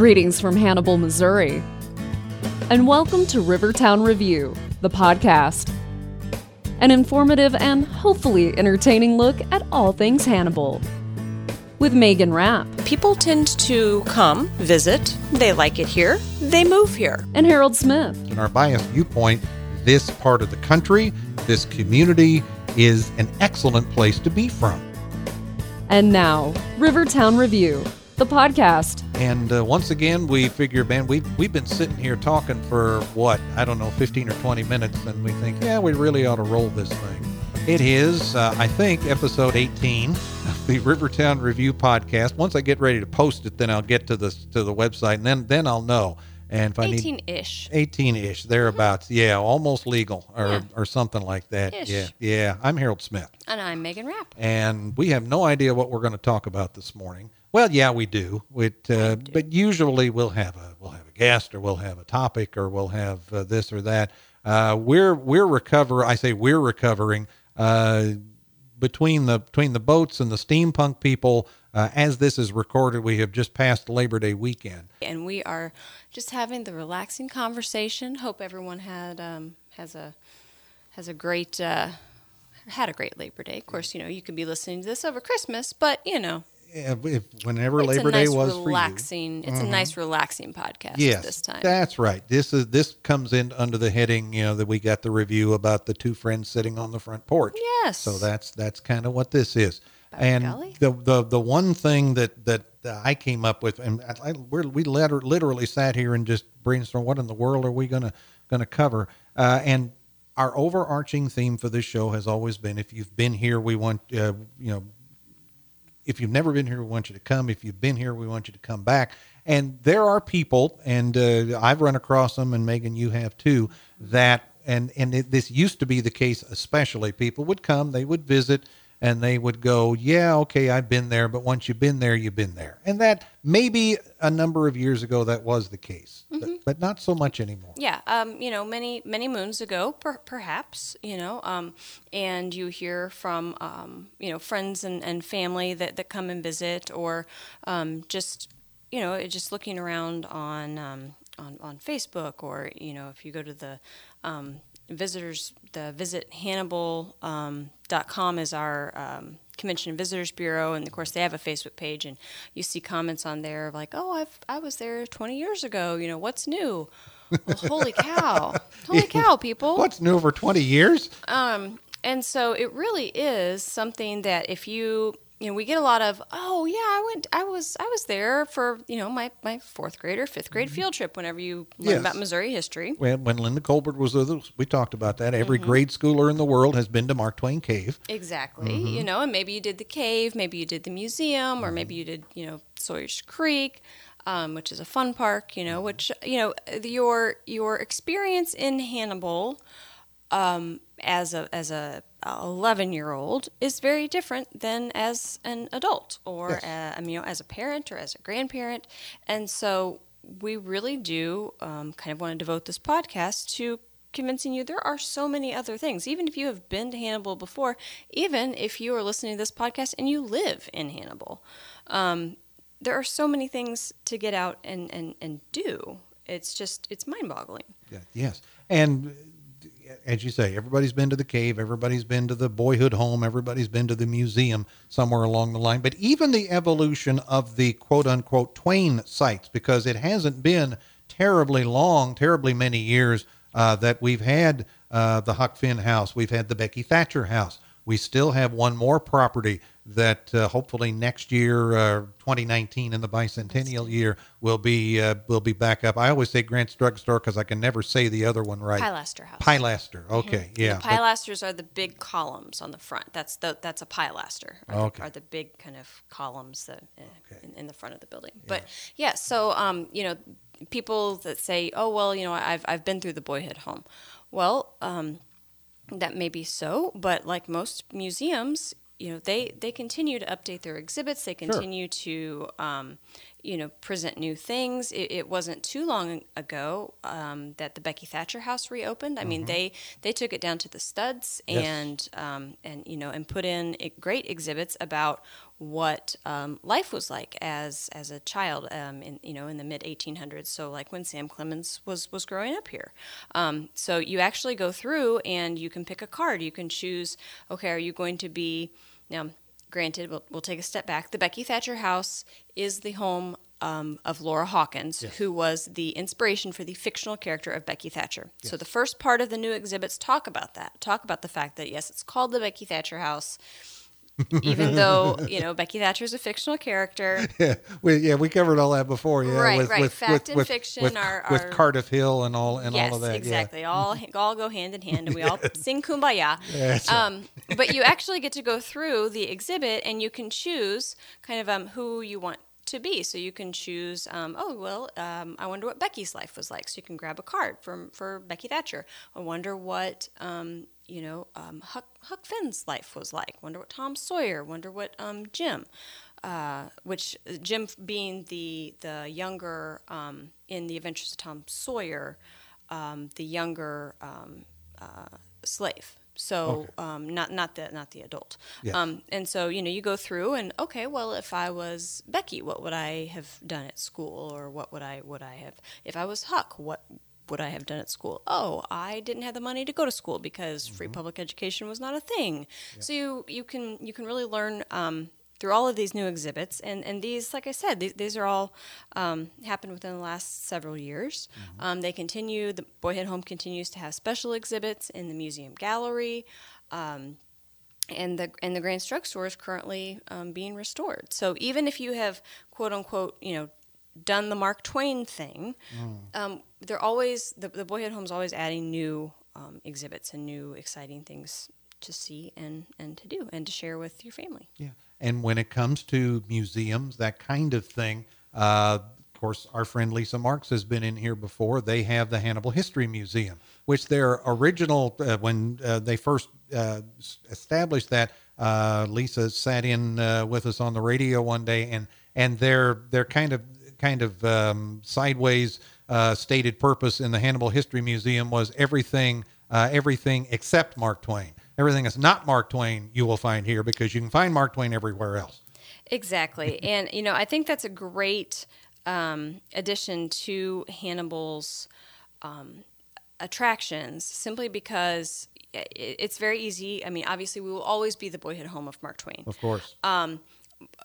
Greetings from Hannibal, Missouri. And welcome to Rivertown Review, the podcast. An informative and hopefully entertaining look at all things Hannibal. With Megan Rapp People tend to come, visit, they like it here, they move here. and Harold Smith. in our biased viewpoint, this part of the country, this community is an excellent place to be from. And now, Rivertown Review, the podcast. And uh, once again, we figure, man, we've, we've been sitting here talking for what, I don't know, 15 or 20 minutes, and we think, yeah, we really ought to roll this thing. It is, uh, I think, episode 18 of the Rivertown Review podcast. Once I get ready to post it, then I'll get to the, to the website, and then, then I'll know. And if I need 18 ish. 18-ish thereabouts yeah almost legal or, Yeah. or something like that Ish. yeah yeah i'm harold smith And I'm Megan Rapp. and we have no idea what we're going to talk about this morning well yeah we do it, uh, but usually we'll have a we'll have a guest or we'll have a topic or we'll have uh, this or that uh, we're we're recover i say we're recovering uh, between the between the boats and the steampunk people uh, as this is recorded we have just passed labor day weekend And we are just having the relaxing conversation. Hope everyone had um, has a has a great uh, had a great Labor Day. Of course, you know you could be listening to this over Christmas, but you know if, whenever it's labor nice day was for you it's relaxing. It's a nice relaxing podcast Yes, this time. that's right. This is this comes in under the heading, you know, that we got the review about the two friends sitting on the front porch. Yes. So that's that's kind of what this is. By and golly. the, the the one thing that that I came up with, and I, we liter- literally sat here and just brainstormed, what in the world are we gonna gonna cover? Uh, and our overarching theme for this show has always been: if you've been here, we want uh, you know if you've never been here, we want you to come. If you've been here, we want you to come back. And there are people, and uh, I've run across them, and Megan, you have too, that, and, and it, this used to be the case, especially people would come, they would visit, and they would go, Yeah, okay, I've been there, but once you've been there, you've been there. And that maybe a number of years ago, that was the case, but, but not so much anymore. Yeah, um, you know, many many moons ago, per- perhaps, you know, um, and you hear from um, you know friends and, and family that, that come and visit, or um, just you know just looking around on um, on on Facebook, or you know if you go to the um, visitors the visit Hannibal um, dot com is our um, convention and visitors bureau and of course they have a facebook page and you see comments on there of like oh I've, i was there 20 years ago you know what's new? Well, holy cow. Holy cow people. What's new for 20 years? um, and so it really is something that if you you know we get a lot of oh yeah i went i was i was there for you know my my fourth grade or fifth grade field trip whenever you learn Yes. about missouri history When, when Linda Colbert was with us, we talked about that. Every Mm-hmm. grade schooler in the world has been to Mark Twain Cave. Exactly. You know, and maybe you did the cave, maybe you did the museum, or maybe you did, you know, Sawyer's Creek, um, which is a fun park. You know, which you know your your experience in Hannibal um, as a as a eleven year old is very different than as an adult or Yes. uh, mean, you know, as a parent or as a grandparent, and so we really do um, kind of want to devote this podcast to convincing you there are so many other things. Even if you have been to Hannibal before, even if you are listening to this podcast and you live in Hannibal, um, there are so many things to get out and, and, and do. It's just, it's mind boggling. Yeah, yes. And as you say, everybody's been to the cave, everybody's been to the boyhood home, everybody's been to the museum somewhere along the line. But even the evolution of the quote unquote Twain sites, because it hasn't been terribly long, terribly many years uh, that we've had uh, the Huck Finn house, we've had the Becky Thatcher house. We still have one more property that uh, hopefully next year, uh, 2019, in the bicentennial year, will be uh, will be back up. I always say Grant's Drugstore because I can never say the other one right. Pilaster House. Pilaster. Okay, yeah. The but- pilasters are the big columns on the front. That's the that's a pilaster. Are, Okay. the, are the big kind of columns that uh, Okay. in, in the front of the building. But yeah, so um, you know, people that say, "Oh well, you know, I've I've been through the boyhood home." Well, um, that may be so, but like most museums, you know, they they continue to update their exhibits. They continue to, um, you know, present new things. It, it wasn't too long ago um, that the Becky Thatcher House reopened. I mean, they they took it down to the studs Yes. and um, and you know and put in great exhibits about what um, life was like as as a child um, in you know in the mid 1800s. So like when Sam Clemens was was growing up here. Um, so you actually go through and you can pick a card. You can choose. Okay, are you going to be now? Granted, we'll, we'll take a step back. The Becky Thatcher House is the home um, of Laura Hawkins, Yes. who was the inspiration for the fictional character of Becky Thatcher. So the first part of the new exhibits talk about that. Talk about the fact that yes, it's called the Becky Thatcher House, even though you know Becky Thatcher is a fictional character. Yeah, we yeah we covered all that before. Yeah, Right, with, right. With, Fact with, and with, fiction with, are- with Cardiff Hill and all and yes, all of that. exactly. All all go hand in hand, and we all sing "Kumbaya." Right. um, but you actually get to go through the exhibit, and you can choose kind of um, who you want to be. So you can choose. Um, oh well, um, I wonder what Becky's life was like. So you can grab a card from for Becky Thatcher. I wonder what. Um, you know, um, Huck, Huck Finn's life was like. Wonder what Tom Sawyer. Wonder what um, Jim, uh, which Jim being the the younger um, in the Adventures of Tom Sawyer, um, the younger um, uh, slave. So um, not not the not the adult. Um, and so you know you go through and okay, well if I was Becky, what would I have done at school, or what would I would I have if I was Huck, what would I have done at school? Oh, I didn't have the money to go to school because free public education was not a thing. So you you can you can really learn. Um, through all of these new exhibits, and, and these, like I said, these, these are all um, happened within the last several years. Um, they continue. The Boyhood Home continues to have special exhibits in the museum gallery, um, and the and the Grant's Drug store is currently um, being restored. So even if you have quote unquote, you know, done the Mark Twain thing, um, they're always the, the Boyhood Home's always adding new um, exhibits and new exciting things to see and and to do and to share with your family. Yeah. And when it comes to museums, that kind of thing, uh, of course, our friend Lisa Marks has been in here before. They have the Hannibal History Museum, which their original, uh, when uh, they first uh, established that, uh, Lisa sat in uh, with us on the radio one day, and and their their kind of kind of um, sideways uh, stated purpose in the Hannibal History Museum was everything uh, everything except Mark Twain. Everything that's not Mark Twain you will find here because you can find Mark Twain everywhere else. Exactly. and, you know, I think that's a great um, addition to Hannibal's um, attractions simply because it's very easy. I mean, obviously, we will always be the boyhood home of Mark Twain. Of course.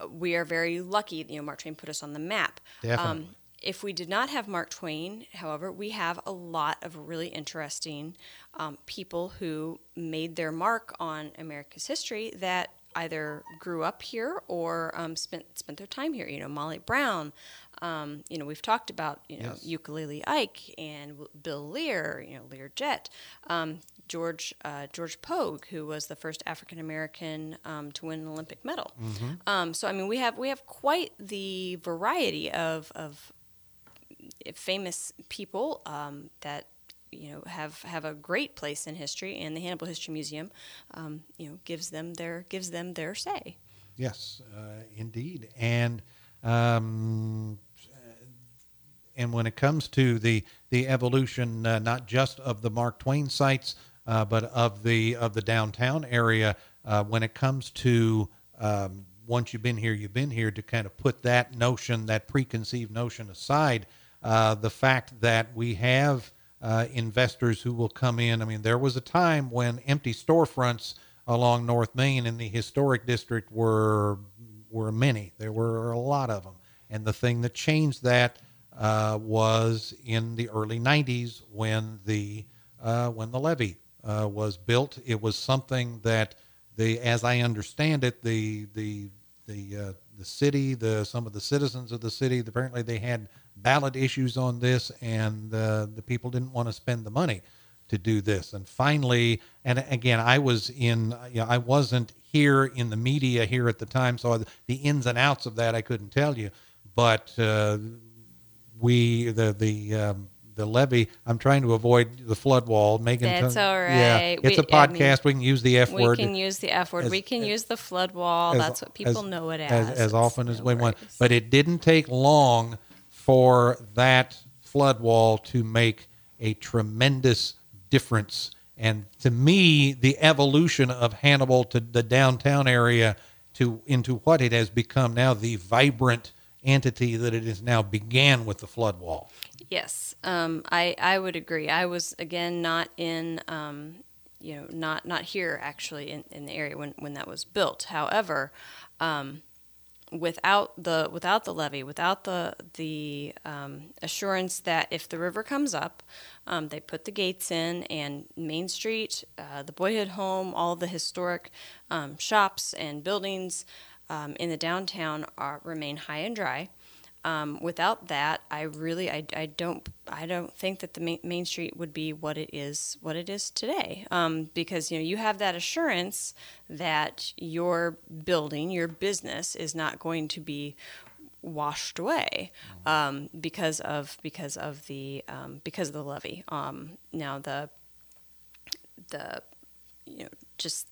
We are very lucky, you know, Mark Twain put us on the map. Um, Definitely. If we did not have Mark Twain, however, we have a lot of really interesting um, people who made their mark on America's history that either grew up here or um, spent spent their time here. You know, Molly Brown. Um, you know, we've talked about you know Yes. Ukulele Ike and Bill Lear. You know, Lear Jet. Um, George uh, George Poage, who was the first African American um, to win an Olympic medal. Um, so I mean, we have we have quite the variety of of famous people um, that you know have have a great place in history, and the Hannibal History Museum, um, you know, gives them their gives them their say. Yes, uh, indeed. And um, and when it comes to the the evolution, uh, not just of the Mark Twain sites, uh, but of the of the downtown area, uh, when it comes to um, once you've been here, you've been here. To kind of put that notion, that preconceived notion aside, uh, the fact that we have uh, investors who will come in. I mean, there was a time when empty storefronts along North Main in the historic district were were many. There were a lot of them, and the thing that changed that uh, was in the early '90s when the uh, when the levee uh, was built. It was something that the, as I understand it, the the the uh, the city, the some of the citizens of the city, apparently they had ballot issues on this, and uh, the people didn't want to spend the money to do this. And finally, and again, I was in, you know, I wasn't here in the media here at the time, so the ins and outs of that I couldn't tell you. But uh, we, the the um, the levee. I'm trying to avoid the flood wall. Megan, That's all Yeah, it's We- a I mean, podcast. we can use the F We word. We can use the F word. as- we can as- use the flood wall. as- That's what people know it as. as, as often as no we want. But it didn't take long for that flood wall to make a tremendous difference. And to me, the evolution of Hannibal to the downtown area to into what it has become now, the vibrant entity that it is now, began with the flood wall. Yes, um, I I would agree. I was again not in, um, you know, not not here actually in, in the area when, when that was built. However, um, without the without the levee, without the the um, assurance that if the river comes up, um, they put the gates in and Main Street, uh, the Boyhood Home, all the historic um, shops and buildings in the downtown are remain high and dry. Um, without that, I really I, I don't I don't think that the main, main Street would be what it is what it is today um, because you know you have that assurance that your building your business is not going to be washed away um, because of because of the um, because of the levee. Um, now the the you know just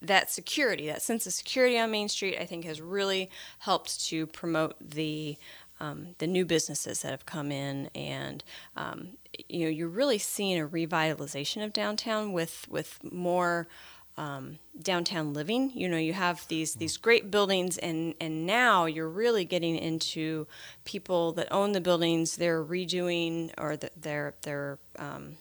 that security, that sense of security on Main Street, I think has really helped to promote the um, the new businesses that have come in, and um, you know you're really seeing a revitalization of downtown with with more. Um, downtown living. You know, you have these these great buildings, and and now you're really getting into people that own the buildings. They're redoing or the, they're they're um,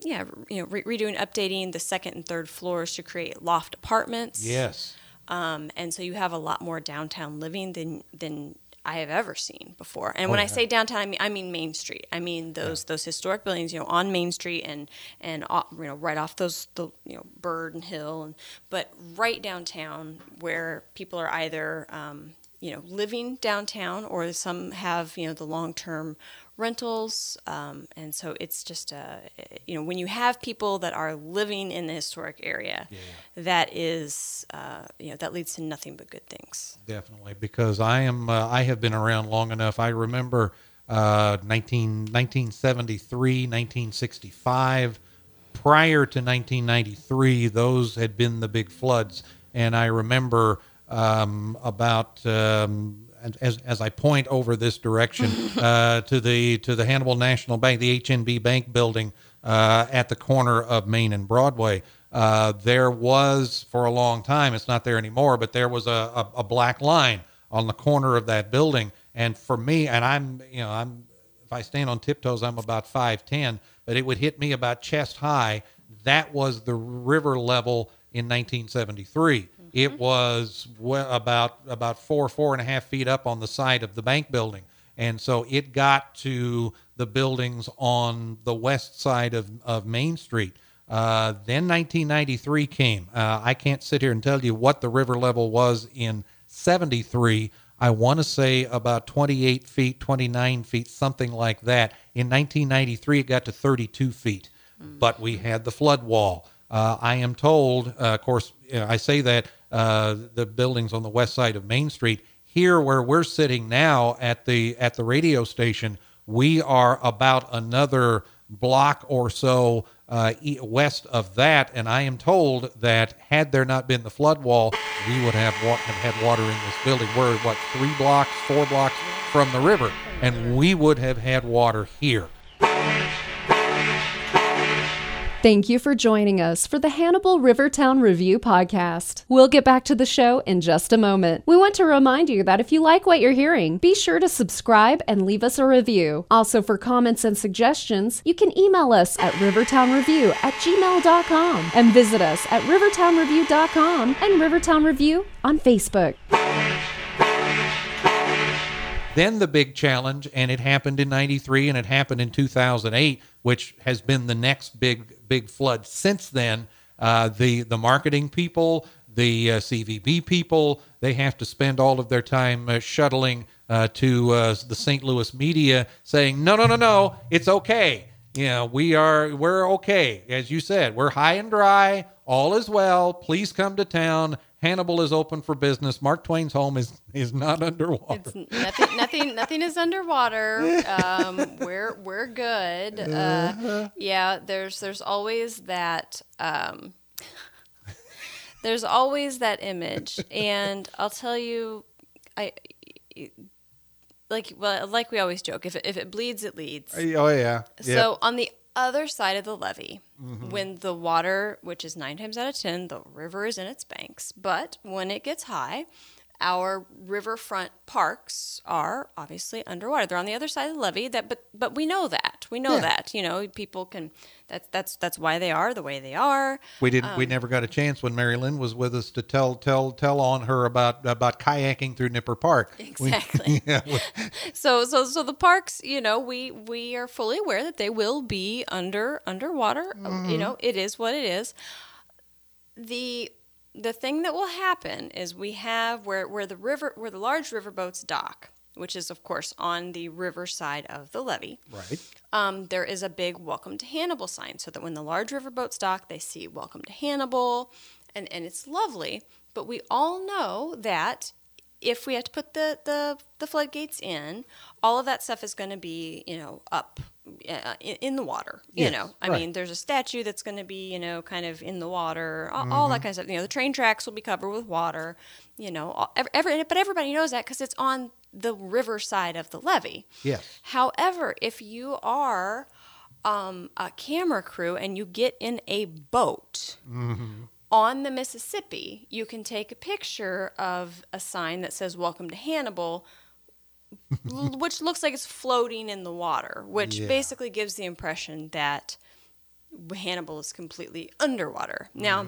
yeah, you know, re- redoing, updating the second and third floors to create loft apartments. Yes. Um, and so you have a lot more downtown living than than I have ever seen before. And when Oh, I say downtown, I mean I mean Main Street. I mean those those historic buildings, you know, on Main Street and and off, you know right off those the you know Bird and Hill, and but right downtown where people are either um, you know living downtown or some have you know the long term rentals um, and so it's just uh, you know when you have people that are living in the historic area that is uh, you know that leads to nothing but good things Definitely, because I am. Uh, I have been around long enough. I remember uh, 19, 1973, 1965. Prior to 1993, those had been the big floods, and I remember um, about. Um, as, as I point over this direction uh, to the to the Hannibal National Bank, the HNB Bank building uh, at the corner of Main and Broadway, uh, there was for a long time. It's not there anymore, but there was a, a, a black line on the corner of that building. And for me, and I'm you know I'm if I stand on tiptoes, I'm about five ten, but it would hit me about chest high. That was the river level in 1973. It was well, about about four four and a half feet up on the side of the bank building, and so it got to the buildings on the west side of of Main Street. Uh, then 1993 came. Uh, I can't sit here and tell you what the river level was in 73. I want to say about 28 feet, 29 feet, something like that. In 1993, it got to 32 feet, but we had the flood wall. Uh, I am told, uh, of course, I say that uh, the buildings on the west side of Main Street. Here, where we're sitting now at the at the radio station, we are about another block or so uh, west of that, and I am told that had there not been the flood wall, we would have wa- have had water in this building. We're what three blocks, four blocks from the river, and we would have had water here. Thank you for joining us for the Hannibal Rivertown Review podcast. We'll get back to the show in just a moment. We want to remind you that if you like what you're hearing, be sure to subscribe and leave us a review. Also, for comments and suggestions, you can email us at rivertownreview at gmail.com and visit us at rivertownreview.com and Rivertown Review on Facebook. Then the big challenge, and it happened in '93 and it happened in 2008, which has been the next big big flood since then. Uh, the the marketing people, the uh, CVB people, they have to spend all of their time uh, shuttling uh, to uh, the St. Louis media, saying, "No, no, no, no, it's okay. Know, we are we're okay. As you said, we're high and dry. All is well. Please come to town. Hannibal is open for business. Mark Twain's home is is not underwater. It's nothing, nothing, nothing is underwater. Um, we're we're good. Uh, yeah, there's there's always that. Um, there's always that image, and I'll tell you, I like well, like we always joke. If it, if it bleeds, it leads. oh yeah. So on the other side of the levee, mm-hmm. when the water, which is nine times out of ten, the river is in its banks, but when it gets high, our riverfront parks are obviously underwater. They're on the other side of the levee. That, but but we know that. We know Yeah. that. You know, people can. That's that's that's why they are the way they are. We didn't. Um, we never got a chance when Mary Lynn was with us to tell tell tell on her about about kayaking through Nipper Park. We- Exactly. yeah, we- So so so the parks, you know, we we are fully aware that they will be under underwater. You know, it is what it is. The the thing that will happen is we have where where the river where the large river boats dock, which is of course on the river side of the levee. right. Um, there is a big welcome to Hannibal sign so that when the large river boats dock, they see welcome to Hannibal and, and it's lovely. But we all know that if we have to put the, the, the floodgates in, all of that stuff is going to be, you know, up uh, in, in the water. You Yes, know, I right. mean, there's a statue that's going to be, you know, kind of in the water, all, all Mm-hmm. that kind of stuff. You know, the train tracks will be covered with water, you know, all, every, every, but everybody knows that because it's on the river side of the levee. Yes. However, if you are um, a camera crew and you get in a boat on the Mississippi, you can take a picture of a sign that says "Welcome to Hannibal." which looks like it's floating in the water, which Yeah. basically gives the impression that Hannibal is completely underwater. Now,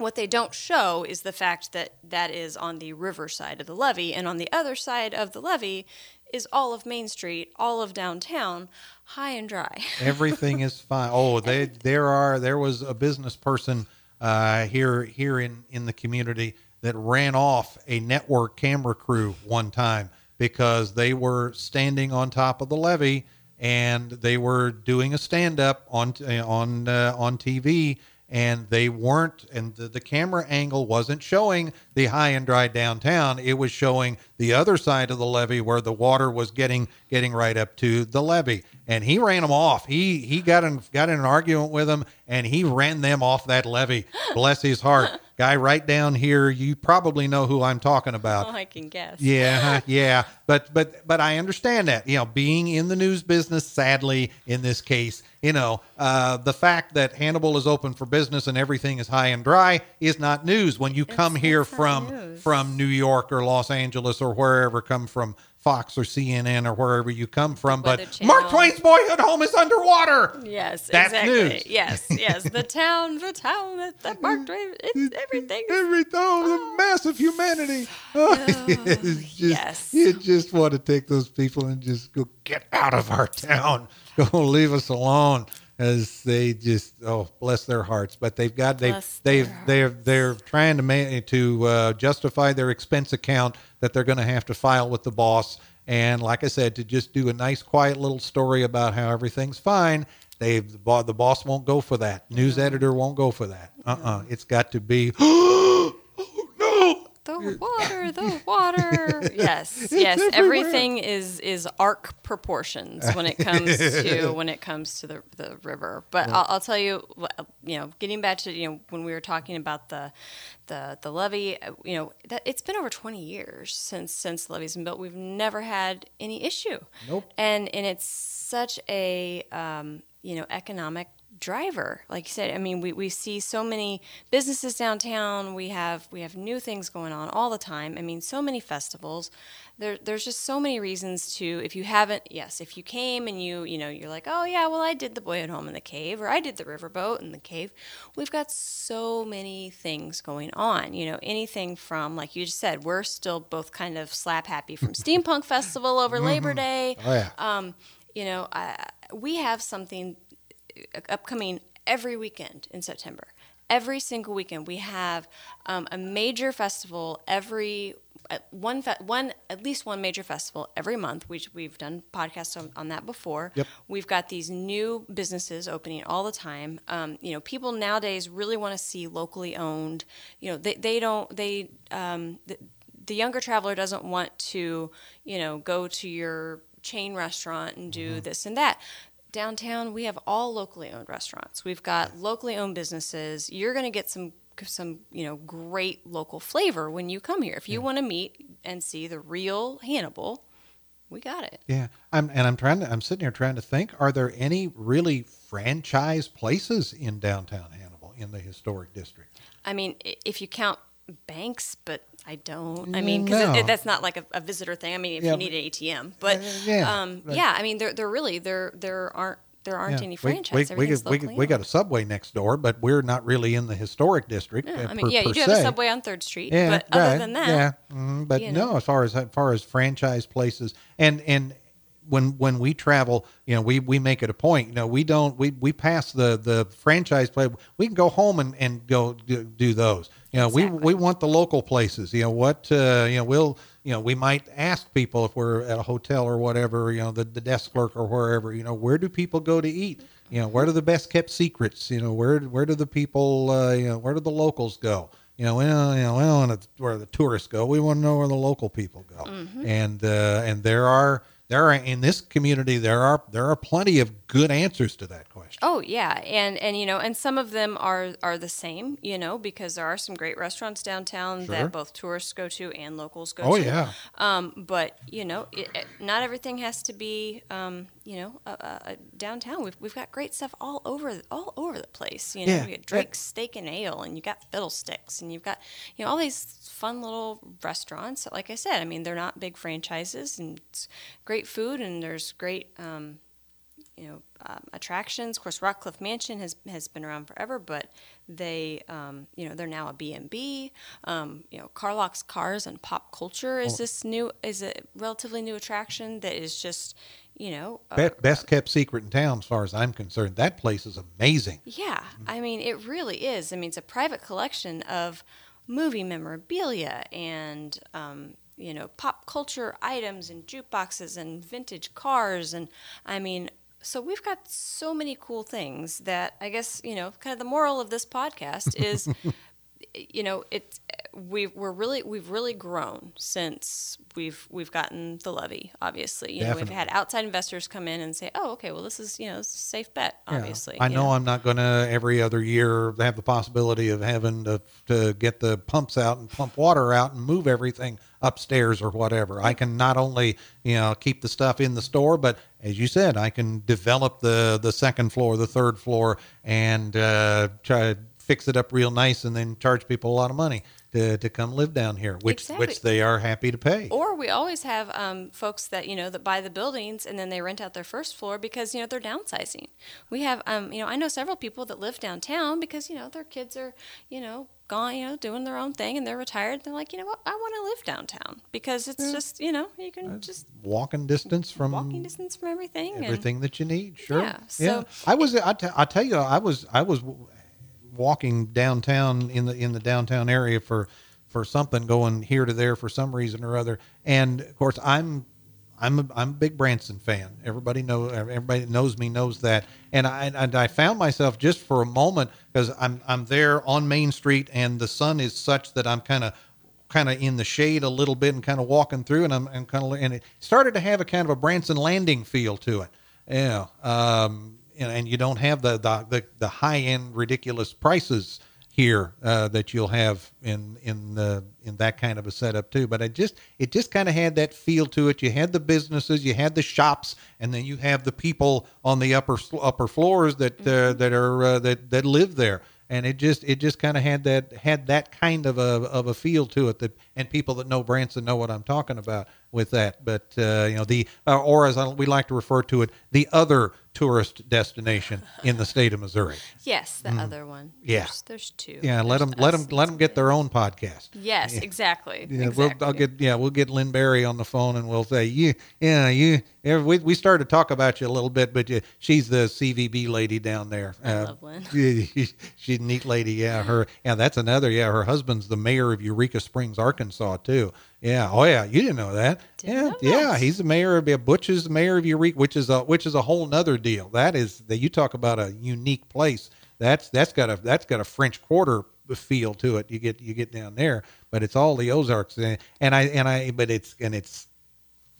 what they don't show is the fact that that is on the river side of the levee, and on the other side of the levee is all of Main Street, all of downtown, high and dry. Everything is fine. Oh, they there are there was a business person uh, here here in in the community that ran off a network camera crew one time because they were standing on top of the levee and they were doing a stand up on on uh, on TV and they weren't and the, the camera angle wasn't showing the high and dry downtown. It was showing the other side of the levee where the water was getting getting right up to the levee. And he ran them off. He he got in got in an argument with them and he ran them off that levee. Bless his heart guy right down here you probably know who i'm talking about Oh, I can guess. yeah, yeah, but but but I understand that. You know, being in the news business, sadly, in this case, you know, uh, the fact that Hannibal is open for business and everything is high and dry is not news. When you come here it's from news. from New York or Los Angeles or wherever, come from Fox or CNN or wherever you come from, but Mark Twain's boyhood home is underwater. Yes, That's exactly. news. Yes, yes. The town, the town that, that Mark Twain, it's everything. Every oh, the oh. massive humanity. Oh, it's just, yes. You just want to take those people and just go get out of our town. Go leave us alone. As they just oh bless their hearts, but they've got they've they've they're they're trying to ma- to uh, justify their expense account that they're going to have to file with the boss. And like I said, to just do a nice quiet little story about how everything's fine, they the, bo- the boss won't go for that. News editor won't go for that. Uh uh It's got to be. The water, the water. Yes, yes. everywhere. Everything is is ark proportions when it comes to when it comes to the the river. But I'll, I'll tell you, you know, getting back to you know when we were talking about the the the levee, uh, you know, that it's been over twenty years since since the levee's been built. We've never had any issue. Nope. And and it's such a um, you know economic driver. Like you said i mean we, we see so many businesses downtown. We have we have new things going on all the time. I mean so many festivals. There, there's just so many reasons to if you haven't yes if you came and you you know you're like oh yeah well i did the boy at home in the cave or i did the riverboat in the cave. We've got so many things going on you know anything from like you just said we're still both kind of slap happy from steampunk festival over labor day. Oh yeah. um, you know, I, we have something upcoming every weekend in September. Every single weekend, we have um, a major festival every one fe- one at least one major festival every month. We we've done podcasts on, on that before. Yep. We've got these new businesses opening all the time. Um, you know, people nowadays really want to see locally owned. You know, they they don't they um, the, the younger traveler doesn't want to you know go to your chain restaurant and do this and that downtown we have all locally owned restaurants we've got locally owned businesses you're going to get some some you know great local flavor when you come here if you want to meet and see the real hannibal we got it Yeah, I'm and I'm trying to. I'm sitting here trying to think. Are there any really franchise places in downtown Hannibal in the historic district? i mean if you count banks but i don't i mean because No. that's not like a, a visitor thing i mean if Yeah, you need an atm but Uh, yeah, um, yeah i mean there, there really there there aren't there aren't Yeah, any we- franchise We, we, we, we, we got a subway next door, but we're not really in the historic district. yeah, uh, I mean, per- yeah, you do have a subway on Third Street, Yeah, but other right, than that, yeah. mhm, but no, know. as far as as far as franchise places, and and when when we travel, you know, we we make it a point. You know, we don't we we pass the the franchise place. We can go home and and go do, do those. You know, we Exactly. we want the local places. You know what? Uh, you know, we'll you know we might ask people if we're at a hotel or whatever. You know, the the desk clerk or wherever. You know, where do people go to eat? You know, where do the best kept secrets? You know, where where do the people? Uh, you know, where do the locals go? You know, well, you know, we don't want to where the tourists go. We want to know where the local people go. And uh, and there are there are in this community there are there are plenty of good answers to that question. Oh yeah, and and you know, and some of them are are the same, you know, because there are some great restaurants downtown Sure. that both tourists go to and locals go Oh, to. yeah. Um, but you know, it, it- not everything has to be, um, you know, uh, uh, downtown. We've we've got great stuff all over all over the place. You know, Yeah. you got Drake's Steak and Ale, and you got Fiddlesticks, and you've got you know all these fun little restaurants. Like I said, I mean, they're not big franchises, and it's great food, and there's great. Um, you know um, attractions. Of course, Rockcliffe Mansion has has been around forever, but they um, you know they're now a B and B. Um, You know, Carlock's Cars and Pop Culture is this new is a relatively new attraction that is just you know uh, Be- best kept secret in town, as far as I'm concerned. That place is amazing. yeah, I mean, it really is. I mean, it's a private collection of movie memorabilia and, um, you know, pop culture items and jukeboxes and vintage cars. And I mean, so we've got so many cool things that I guess, you know, kind of the moral of this podcast is. you know it we we're really we've really grown since we've we've gotten the levee obviously you know we've had outside investors come in and say oh okay well this is you know this is a safe bet Yeah. obviously I you know I'm not going to every other year have the possibility of having to, to get the pumps out and pump water out and move everything upstairs or whatever. I can not only, you know, keep the stuff in the store, but as you said, I can develop the, the second floor, the third floor, and uh, try to fix it up real nice and then charge people a lot of money to, to come live down here, which, Exactly. which they are happy to pay. Or we always have um, folks that you know that buy the buildings and then they rent out their first floor because you know they're downsizing. We have um, you know I know several people that live downtown because you know their kids are you know gone you know doing their own thing and they're retired. They're like you know what I want to live downtown because it's just you know you can just Walking distance from walking distance from everything. and- everything that you need. Sure. Yeah, so- I was. I, t- I tell you, I was. I was walking downtown in the in the downtown area for for something going here to there for some reason or other. And of course, I'm. I'm a, I'm a big Branson fan. Everybody know everybody that knows me knows that. And I and I found myself just for a moment because I'm I'm there on Main Street and the sun is such that I'm kind of kind of in the shade a little bit and kind of walking through and I'm, kind of and it started to have a kind of a Branson landing feel to it. Yeah. Um, and, and you don't have the, the, the, the high end ridiculous prices here uh, that you'll have in in the in that kind of a setup too. But it just it just kind of had that feel to it. You had the businesses, you had the shops, and then you have the people on the upper upper floors that uh, that are uh, that that live there. And it just it just kind of had that had that kind of a of a feel to it that and people that know Branson know what I'm talking about with that. But uh, you know the uh, or as I, we like to refer to it, the other tourist destination in the state of Missouri. Yes, the other one. Mm. Yeah. There's, there's two. Yeah, let them let them let them get their own podcast. Yes, exactly. Yeah, exactly. we'll I'll get yeah we'll get Lynn Berry on the phone and we'll say you yeah you yeah, we we started to talk about you a little bit but you, she's the CVB lady down there. Uh, love Lynn. she's a neat lady. Yeah, her yeah that's another yeah her husband's the mayor of Eureka Springs, Arkansas too. Yeah. Oh yeah. You didn't know that. Didn't yeah. know Yeah. He's the mayor of yeah, Butch is the mayor of Eureka, which is a which is a whole nother deal. That is that you talk about a unique place. That's that's got a that's got a French Quarter feel to it. You get you get down there, but it's all the Ozarks, and and I and I but it's and it's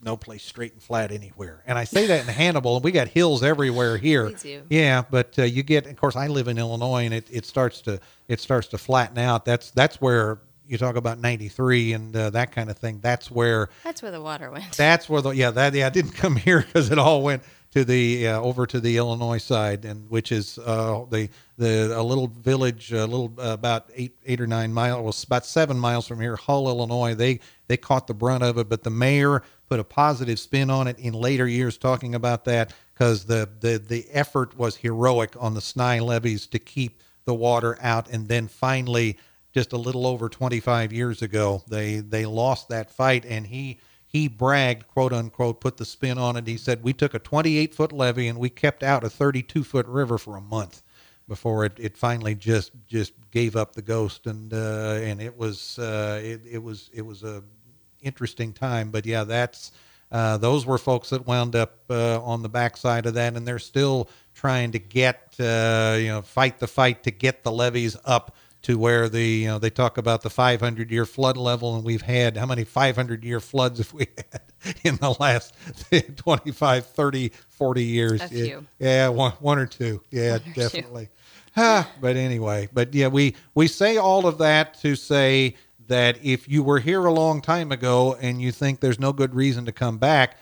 no place straight and flat anywhere. And I say that in Hannibal, and we got hills everywhere here. We do. Yeah, but uh, you get, of course, I live in Illinois, and it, it starts to it starts to flatten out. That's that's where you talk about '93 and uh, that kind of thing. That's where That's where the water went. that's where the yeah that yeah I didn't come here because it all went to the uh, over to the Illinois side and which is uh, the the a little village a little uh, about eight eight or nine miles well about seven miles from here Hull Illinois they they caught the brunt of it but the mayor put a positive spin on it in later years talking about that because the the the effort was heroic on the Sny levees to keep the water out and then finally just a little over 25 years ago they they lost that fight and he he bragged, quote unquote, put the spin on it. He said, We took a 28 foot levee and we kept out a 32 foot river for a month before it, it finally just just gave up the ghost. And uh, and it was uh, it, it was it was a interesting time. But yeah, that's uh, those were folks that wound up uh, on the backside of that, and they're still trying to get uh, you know fight the fight to get the levees up to where the you know they talk about the 500 year flood level and we've had how many 500 year floods have we had in the last 25 30 40 years few. yeah one, one or two yeah two. definitely Ah, but anyway but yeah we we say all of that to say that if you were here a long time ago and you think there's no good reason to come back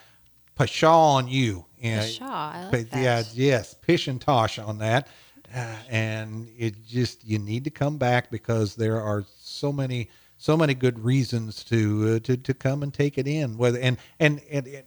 pshaw on you yeah, Pshaw, I like that. yeah, yes, pish and tosh on that. Uh, and it just you need to come back because there are so many so many good reasons to uh, to to come and take it in. Whether and and and. and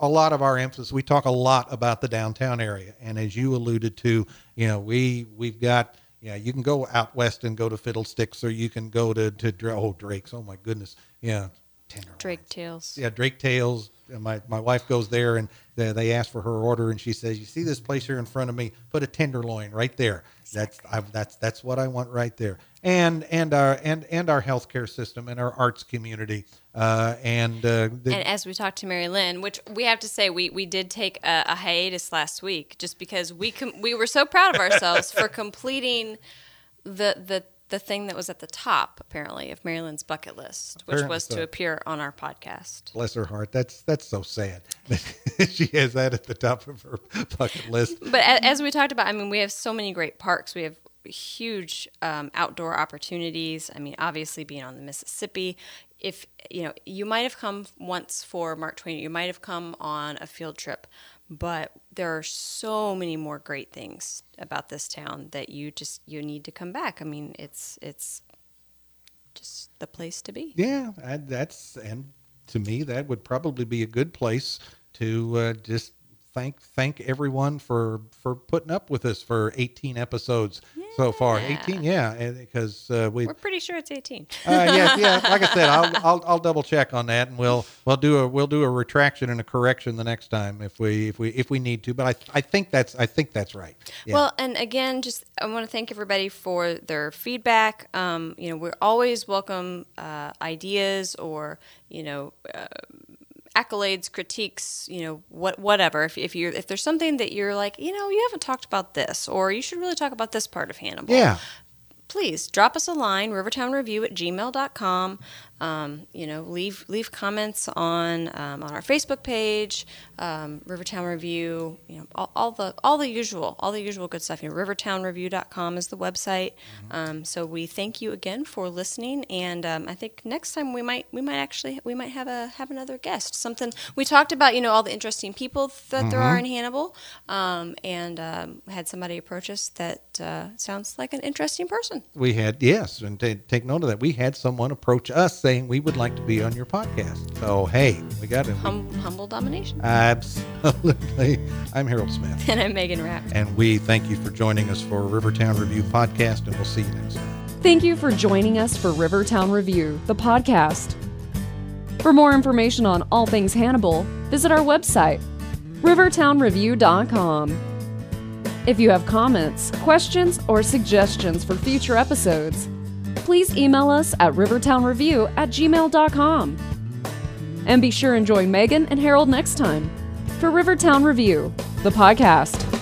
a lot of our emphasis we talk a lot about the downtown area and as you alluded to you know we we've got yeah you can go out west and go to fiddlesticks or you can go to to oh drakes oh my goodness yeah tenderloins. Drake tails. Yeah, Drake Tails. My my wife goes there and they, they ask for her order and she says, "You see this place here in front of me? Put a tenderloin right there. That's I, that's that's what I want right there." And and our and and our healthcare system and our arts community uh, and uh, the, And as we talked to Mary Lynn, which we have to say, we, we did take a, a hiatus last week just because we com- we were so proud of ourselves for completing the the the thing that was at the top apparently of Mary Lynn's bucket list, which Apparently was so. to appear on our podcast. bless her heart. That's that's so sad. she has that at the top of her bucket list. But as we talked about, I mean, we have so many great parks. We have huge um, outdoor opportunities. I mean, obviously being on the Mississippi. If you know, you might have come once for Mark Twain. You might have come on a field trip, but there are so many more great things about this town that you just you need to come back. I mean, it's it's just the place to be. Yeah, I, that's and to me that would probably be a good place to uh, just thank thank everyone for for putting up with us for 18 episodes so far. 18, yeah, because uh, we. We're pretty sure it's 18. Uh, yeah, yeah. Like I said, I'll, I'll I'll double check on that, and we'll we'll do a we'll do a retraction and a correction the next time if we if we if we need to. But I I think that's I think that's right. Yeah. Well, and again, just I want to thank everybody for their feedback. Um, you know, we're always welcome uh, ideas or you know uh, accolades, critiques. You know, what whatever. If if you if there's something that you're like, you know, you haven't talked about this, or you should really talk about this part of Hannibal. yeah. Please drop us a line, rivertownreview at gmail.com. Um, you know, leave leave comments on um, on our Facebook page, um, Rivertown Review. You know, all, all the all the usual, all the usual good stuff. You know, rivertownreview.com is the website. Um, so we thank you again for listening, and um, I think next time we might we might actually we might have a have another guest. Something we talked about. You know, all the interesting people that there are in Hannibal, um, and um, had somebody approach us that uh, sounds like an interesting person. We had yes, and ta take note of that. We had someone approach us saying we would like to be on your podcast. So hey, we got it. Hum, humble domination. Absolutely. I'm Harold Smith, And I'm Megan Rapp. and we thank you for joining us for Rivertown Review podcast, and we'll see you next time. Thank you for joining us for Rivertown Review, the podcast. For more information on all things Hannibal, visit our website, rivertownreview.com. If you have comments, questions, or suggestions for future episodes, please email us at rivertownreview at gmail.com. And be sure and join Megan and Harold next time for Rivertown Review, the podcast.